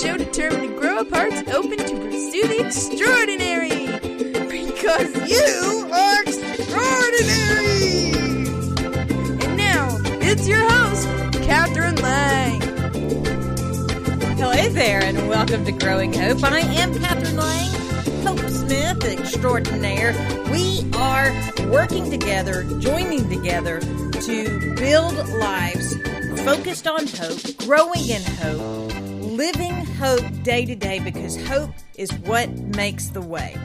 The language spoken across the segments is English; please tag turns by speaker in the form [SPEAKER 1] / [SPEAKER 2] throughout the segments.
[SPEAKER 1] show determined to grow up hearts open to pursue the extraordinary. Because you are extraordinary! And now, it's your host, Catherine Lang.
[SPEAKER 2] Hello there, and welcome to Growing Hope. I am Catherine Lang, Hope Smith extraordinaire. We are working together, joining together to build lives focused on hope, growing in hope, living hope day to day because hope is what makes the way.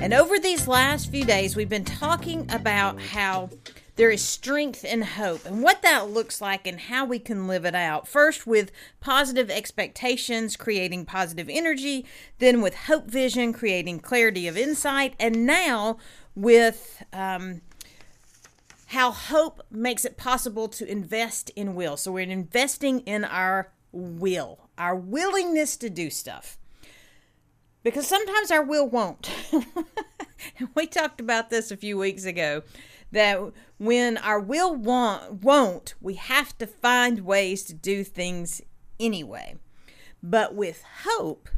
[SPEAKER 2] And over these last few days, we've been talking about how there is strength in hope and what that looks like and how we can live it out. First, with positive expectations, creating positive energy, then with hope vision, creating clarity of insight, and now with um, how hope makes it possible to invest in will. So we're investing in our will, our willingness to do stuff. Because sometimes our will won't. we talked about this a few weeks ago that when our will want, won't, we have to find ways to do things anyway. But with hope,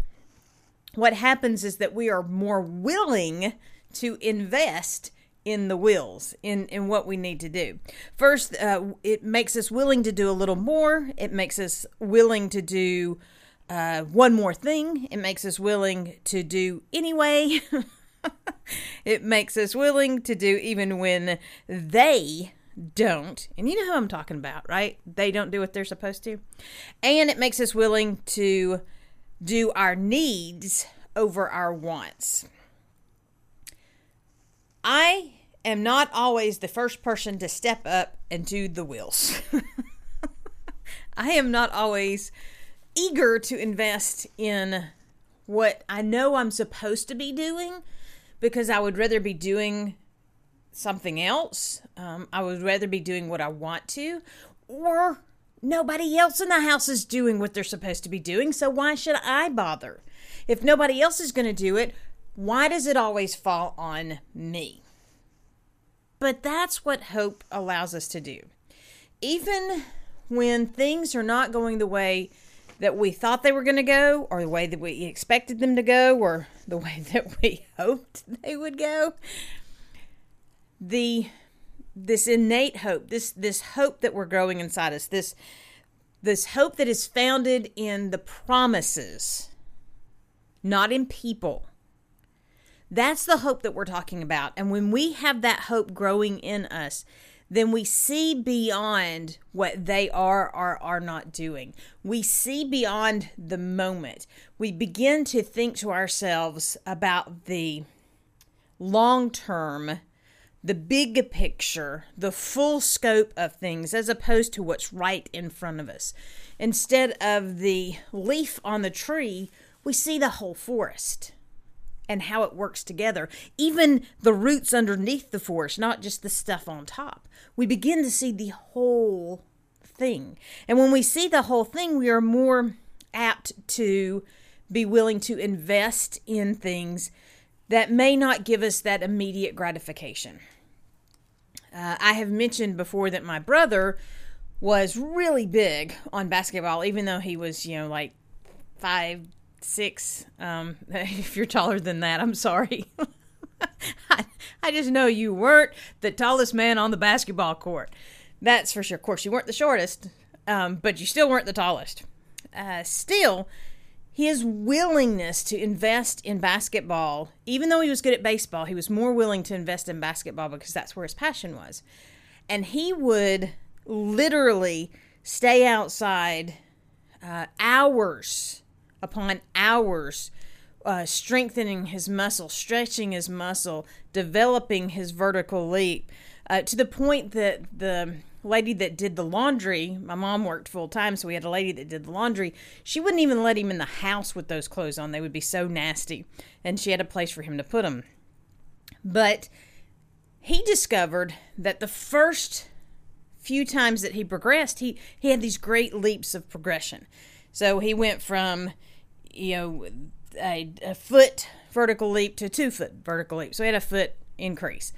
[SPEAKER 2] what happens is that we are more willing to invest in the wills in in what we need to do. First uh, it makes us willing to do a little more. It makes us willing to do uh, one more thing. It makes us willing to do anyway. It makes us willing to do even when they don't. And you know who i'm talking about right? They don't do what they're supposed to. And it makes us willing to do our needs over our wants I am not always the first person to step up and do the wills. I am not always eager to invest in what I know I'm supposed to be doing because I would rather be doing something else. Um, I would rather be doing what I want to, or nobody else in the house is doing what they're supposed to be doing, so why should I bother? If nobody else is going to do it, why does it always fall on me? But that's what hope allows us to do. Even when things are not going the way that we thought they were going to go, or the way that we expected them to go, or the way that we hoped they would go, the this innate hope, this this hope that we're growing inside us, this this hope that is founded in the promises, not in people that's the hope that we're talking about. And when we have that hope growing in us, then we see beyond what they are or are not doing. We see beyond the moment. We begin to think to ourselves about the long term, the big picture, the full scope of things, as opposed to what's right in front of us. Instead of the leaf on the tree, we see the whole forest and how it works together, even the roots underneath the forest, not just the stuff on top. We begin to see the whole thing. And when we see the whole thing, we are more apt to be willing to invest in things that may not give us that immediate gratification. Uh, I have mentioned before that my brother was really big on basketball, even though he was, you know, like five, six. Um, if you're taller than that, I'm sorry. I, I just know you weren't the tallest man on the basketball court. That's for sure. Of course, you weren't the shortest, um, but you still weren't the tallest. Uh, still, his willingness to invest in basketball, even though he was good at baseball, he was more willing to invest in basketball because that's where his passion was. And he would literally stay outside uh, hours upon hours uh, strengthening his muscle, stretching his muscle, developing his vertical leap, uh, to the point that the lady that did the laundry, my mom worked full time, so we had a lady that did the laundry. She wouldn't even let him in the house with those clothes on; they would be so nasty, and she had a place for him to put them. But he discovered that the first few times that he progressed, he he had these great leaps of progression. So he went from you know, a, a foot vertical leap to two foot vertical leap. So he had a foot increase.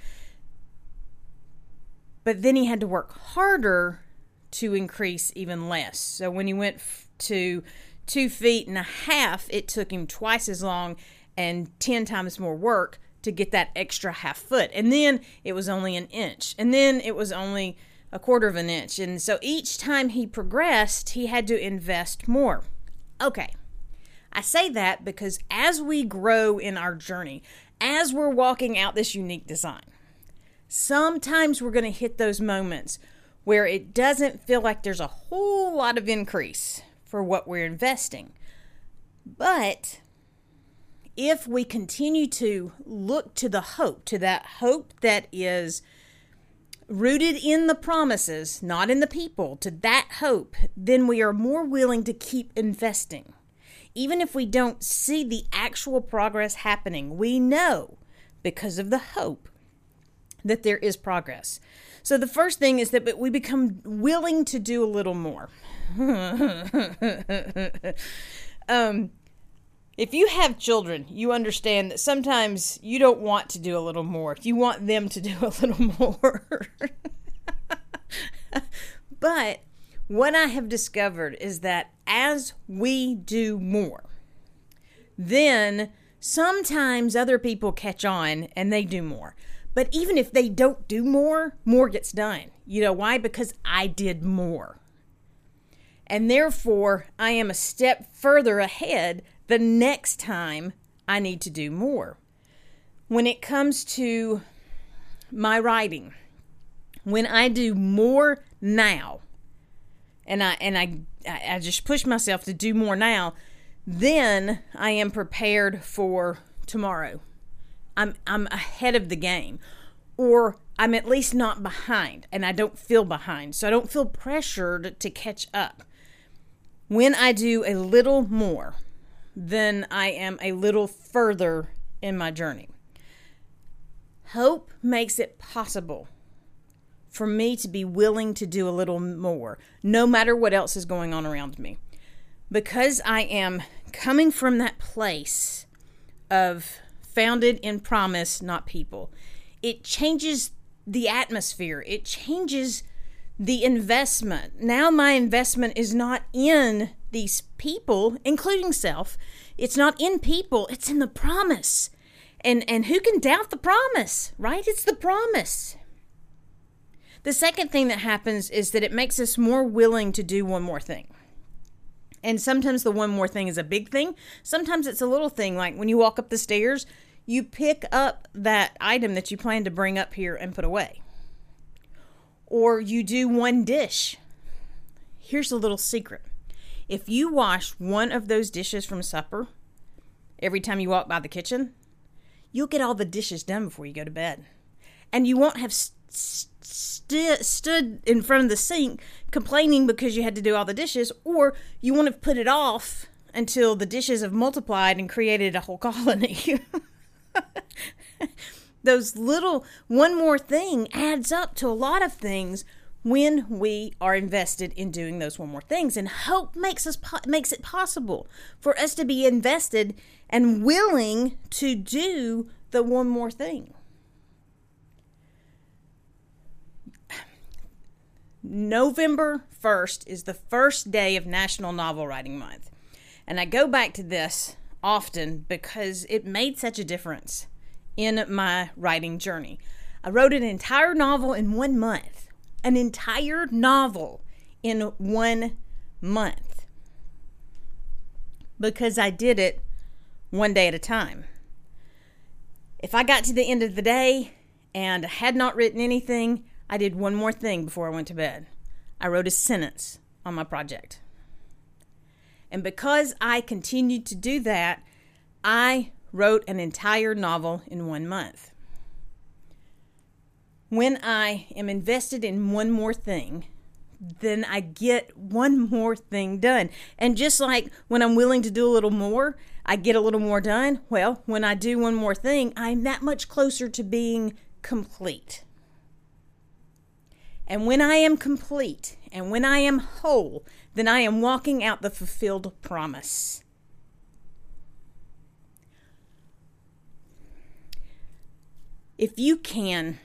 [SPEAKER 2] But then he had to work harder to increase even less. So when he went f- to two feet and a half, it took him twice as long and 10 times more work to get that extra half foot. And then it was only an inch. And then it was only a quarter of an inch. And so each time he progressed, he had to invest more. Okay. I say that because as we grow in our journey, as we're walking out this unique design, sometimes we're going to hit those moments where it doesn't feel like there's a whole lot of increase for what we're investing. But if we continue to look to the hope, to that hope that is rooted in the promises, not in the people, to that hope, then we are more willing to keep investing. Even if we don't see the actual progress happening, we know because of the hope that there is progress. So the first thing is that we become willing to do a little more. um, if you have children, you understand that sometimes you don't want to do a little more. You want them to do a little more. but what I have discovered is that as we do more, then sometimes other people catch on and they do more. But even if they don't do more, more gets done. You know why? Because I did more. And therefore, I am a step further ahead the next time I need to do more. When it comes to my writing, when I do more now, and I and I I just push myself to do more now, then I am prepared for tomorrow. I'm I'm ahead of the game or I'm at least not behind and I don't feel behind. So I don't feel pressured to catch up. When I do a little more, then I am a little further in my journey. Hope makes it possible for me to be willing to do a little more, no matter what else is going on around me. Because I am coming from that place of founded in promise, not people. It changes the atmosphere, it changes the investment. Now, my investment is not in these people, including self. It's not in people, it's in the promise. And, and who can doubt the promise, right? It's the promise. The second thing that happens is that it makes us more willing to do one more thing. And sometimes the one more thing is a big thing. Sometimes it's a little thing, like when you walk up the stairs, you pick up that item that you plan to bring up here and put away. Or you do one dish. Here's a little secret if you wash one of those dishes from supper every time you walk by the kitchen, you'll get all the dishes done before you go to bed. And you won't have st- st- stood in front of the sink complaining because you had to do all the dishes, or you won't have put it off until the dishes have multiplied and created a whole colony. Those little one more thing adds up to a lot of things when we are invested in doing those one more things and hope makes us po- makes it possible for us to be invested and willing to do the one more thing November 1st is the first day of National Novel Writing Month. And I go back to this often because it made such a difference in my writing journey. I wrote an entire novel in one month an entire novel in one month because I did it one day at a time. If I got to the end of the day and had not written anything, I did one more thing before I went to bed. I wrote a sentence on my project. And because I continued to do that, I wrote an entire novel in one month when I am invested in one more thing, then I get one more thing done. And just like when I'm willing to do a little more, I get a little more done. Well, when I do one more thing, I'm that much closer to being complete. And when I am complete and when I am whole, then I am walking out the fulfilled promise. If you can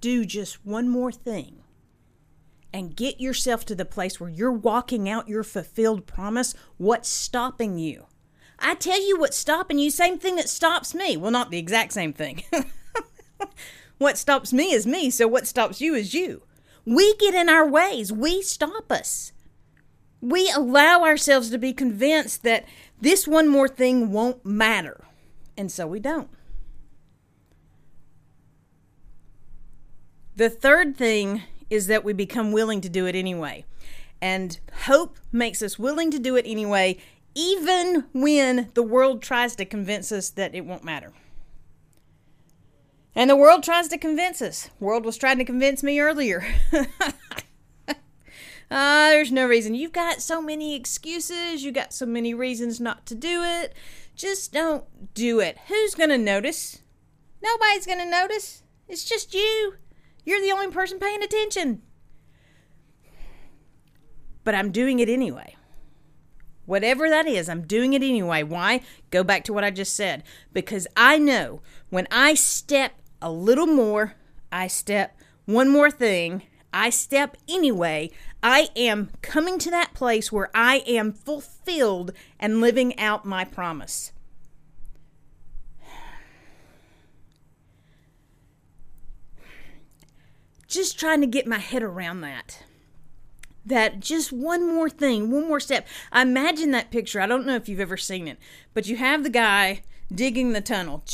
[SPEAKER 2] do just one more thing and get yourself to the place where you're walking out your fulfilled promise, what's stopping you? I tell you what's stopping you, same thing that stops me. Well, not the exact same thing. what stops me is me, so what stops you is you. We get in our ways, we stop us. We allow ourselves to be convinced that this one more thing won't matter, and so we don't. The third thing is that we become willing to do it anyway. And hope makes us willing to do it anyway, even when the world tries to convince us that it won't matter. And the world tries to convince us. world was trying to convince me earlier. Uh, there's no reason. You've got so many excuses. You got so many reasons not to do it. Just don't do it. Who's going to notice? Nobody's going to notice. It's just you. You're the only person paying attention. But I'm doing it anyway. Whatever that is, I'm doing it anyway. Why? Go back to what I just said. Because I know when I step a little more, I step one more thing, I step anyway, I am coming to that place where I am fulfilled and living out my promise. Just trying to get my head around that that just one more thing, one more step. I imagine that picture. I don't know if you've ever seen it, but you have the guy digging the tunnel,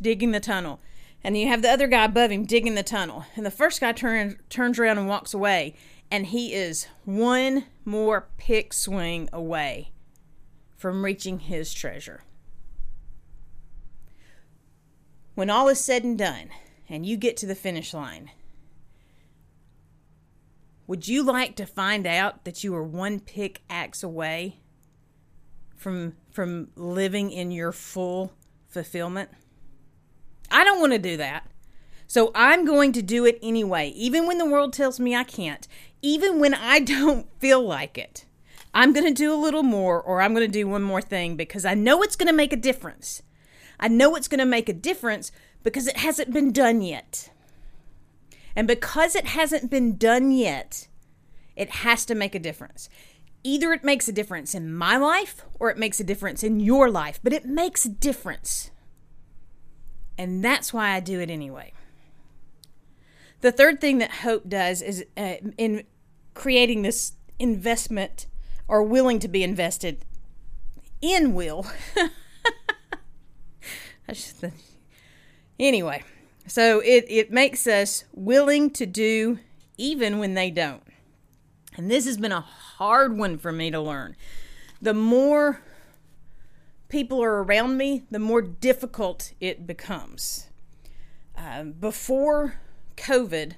[SPEAKER 2] digging the tunnel, and you have the other guy above him digging the tunnel. And the first guy turns turns around and walks away and he is one more pick swing away from reaching his treasure. When all is said and done, and you get to the finish line, would you like to find out that you are one pick axe away from from living in your full fulfillment? I don't want to do that. So I'm going to do it anyway, even when the world tells me I can't, even when I don't feel like it. I'm going to do a little more or I'm going to do one more thing because I know it's going to make a difference. I know it's going to make a difference because it hasn't been done yet. And because it hasn't been done yet, it has to make a difference. Either it makes a difference in my life or it makes a difference in your life, but it makes a difference. And that's why I do it anyway. The third thing that hope does is uh, in creating this investment or willing to be invested in will. Anyway, so it, it makes us willing to do even when they don't. And this has been a hard one for me to learn. The more people are around me, the more difficult it becomes. Uh, before COVID,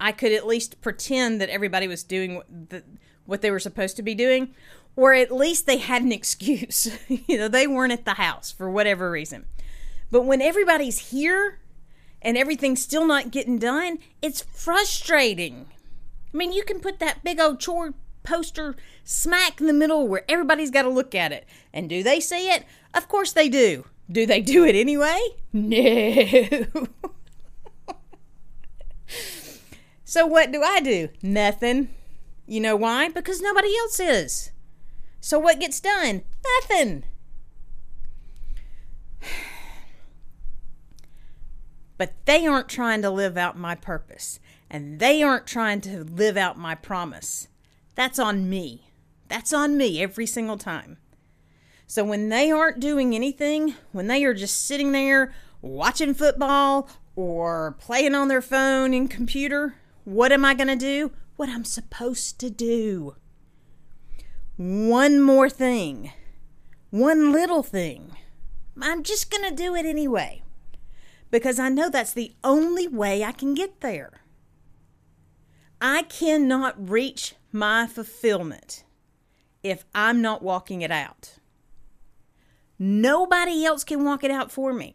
[SPEAKER 2] I could at least pretend that everybody was doing the, what they were supposed to be doing, or at least they had an excuse. you know, they weren't at the house for whatever reason. But when everybody's here and everything's still not getting done, it's frustrating. I mean, you can put that big old chore poster smack in the middle where everybody's got to look at it. And do they see it? Of course they do. Do they do it anyway? No. So what do I do? Nothing. You know why? Because nobody else is. So what gets done? Nothing. But they aren't trying to live out my purpose, and they aren't trying to live out my promise. That's on me. That's on me every single time. So when they aren't doing anything, when they are just sitting there watching football or playing on their phone and computer, what am I going to do? What I'm supposed to do. One more thing. One little thing. I'm just going to do it anyway. Because I know that's the only way I can get there. I cannot reach my fulfillment if I'm not walking it out. Nobody else can walk it out for me.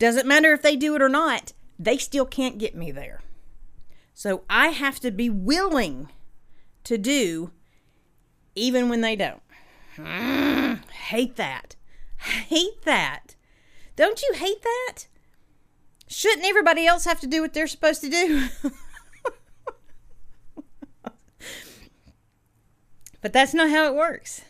[SPEAKER 2] Doesn't matter if they do it or not, they still can't get me there. So I have to be willing to do even when they don't. Hate that. Hate that. Don't you hate that? Shouldn't everybody else have to do what they're supposed to do? But that's not how it works.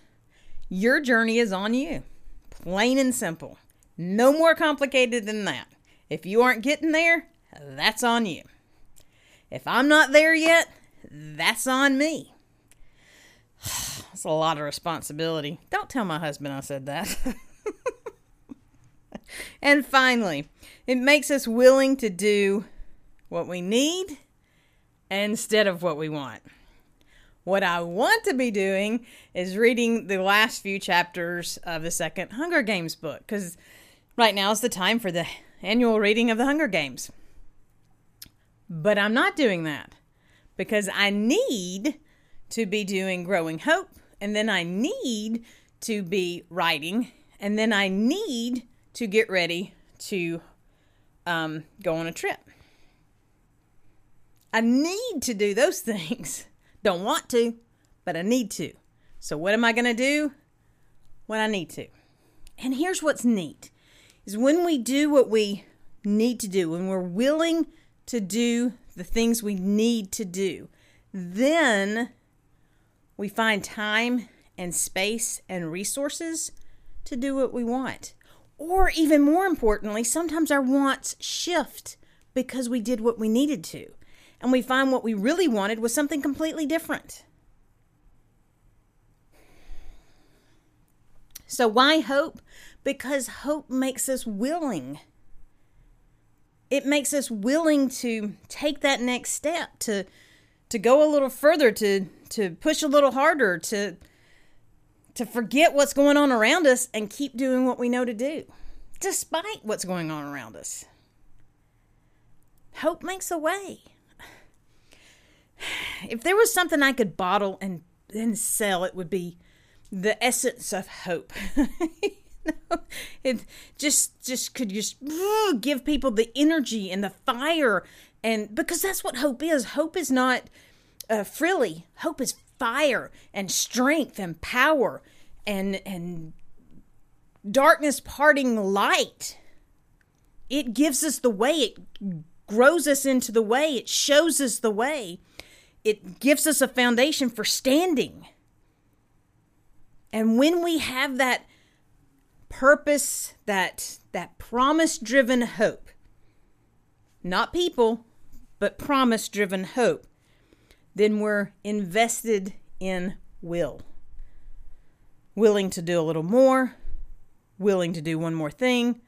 [SPEAKER 2] Your journey is on you, plain and simple. No more complicated than that. If you aren't getting there, that's on you. If I'm not there yet, that's on me. That's a lot of responsibility. Don't tell my husband I said that. and finally, it makes us willing to do what we need instead of what we want. What I want to be doing is reading the last few chapters of the second Hunger Games book because right now is the time for the annual reading of the Hunger Games. But I'm not doing that because I need to be doing Growing Hope, and then I need to be writing, and then I need to get ready to um, go on a trip. I need to do those things. Don't want to, but I need to. So, what am I going to do? What I need to. And here's what's neat is when we do what we need to do, when we're willing to do the things we need to do, then we find time and space and resources to do what we want. Or even more importantly, sometimes our wants shift because we did what we needed to. And we find what we really wanted was something completely different. So, why hope? Because hope makes us willing. It makes us willing to take that next step, to to go a little further, to to push a little harder, to to forget what's going on around us and keep doing what we know to do, despite what's going on around us. Hope makes a way. If there was something I could bottle and then sell, it would be the essence of hope. it just just could just give people the energy and the fire. And because that's what hope is. Hope is not uh, frilly. Hope is fire and strength and power and and darkness parting light. It gives us the way. It grows us into the way. It shows us the way it gives us a foundation for standing and when we have that purpose that that promise driven hope not people but promise driven hope then we're invested in will. Willing to do a little more, willing to do one more thing,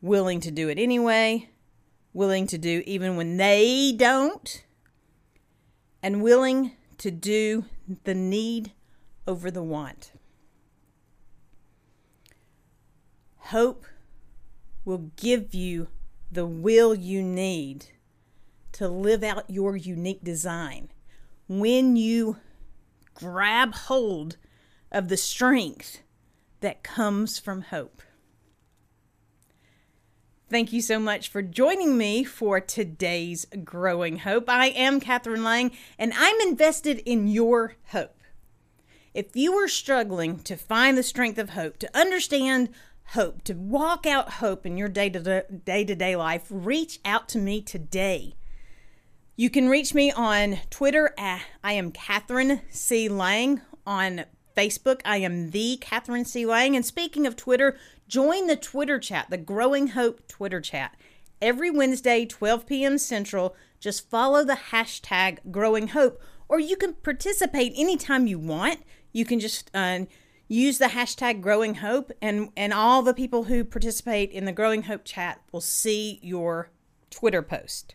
[SPEAKER 2] willing to do it anyway, willing to do even when they don't, and willing to do the need over the want. Hope will give you the will you need to live out your unique design when you grab hold of the strength that comes from hope. Thank you so much for joining me for today's Growing Hope. I am Catherine Lang, and I'm invested in your hope. If you are struggling to find the strength of hope, to understand hope, to walk out hope in your day to day life, reach out to me today. You can reach me on Twitter. At, I am Catherine C. Lang. On Facebook, I am the Catherine C. Lang. And speaking of Twitter, join the Twitter chat, the Growing Hope Twitter chat. Every Wednesday, 12 p.m. Central, just follow the hashtag Growing Hope, or you can participate anytime you want. You can just uh, use the hashtag Growing Hope, and, and all the people who participate in the Growing Hope chat will see your Twitter post.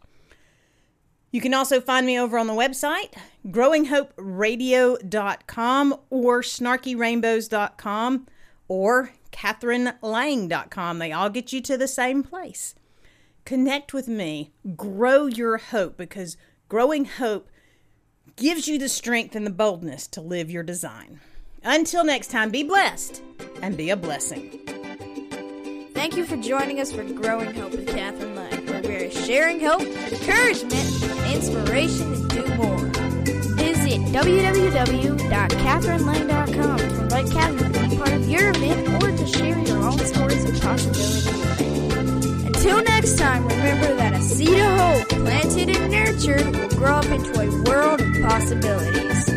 [SPEAKER 2] You can also find me over on the website, growinghoperadio.com or snarkyrainbows.com or catherinelang.com. They all get you to the same place. Connect with me, grow your hope because growing hope gives you the strength and the boldness to live your design. Until next time, be blessed and be a blessing.
[SPEAKER 1] Thank you for joining us for Growing Hope with Catherine Lang, sharing hope, encouragement, and inspiration to do more. Visit www.catherinelang.com to invite Catherine to be part of your event or to share your own stories of possibility. Until next time, remember that a seed of hope planted and nurtured will grow up into a world of possibilities.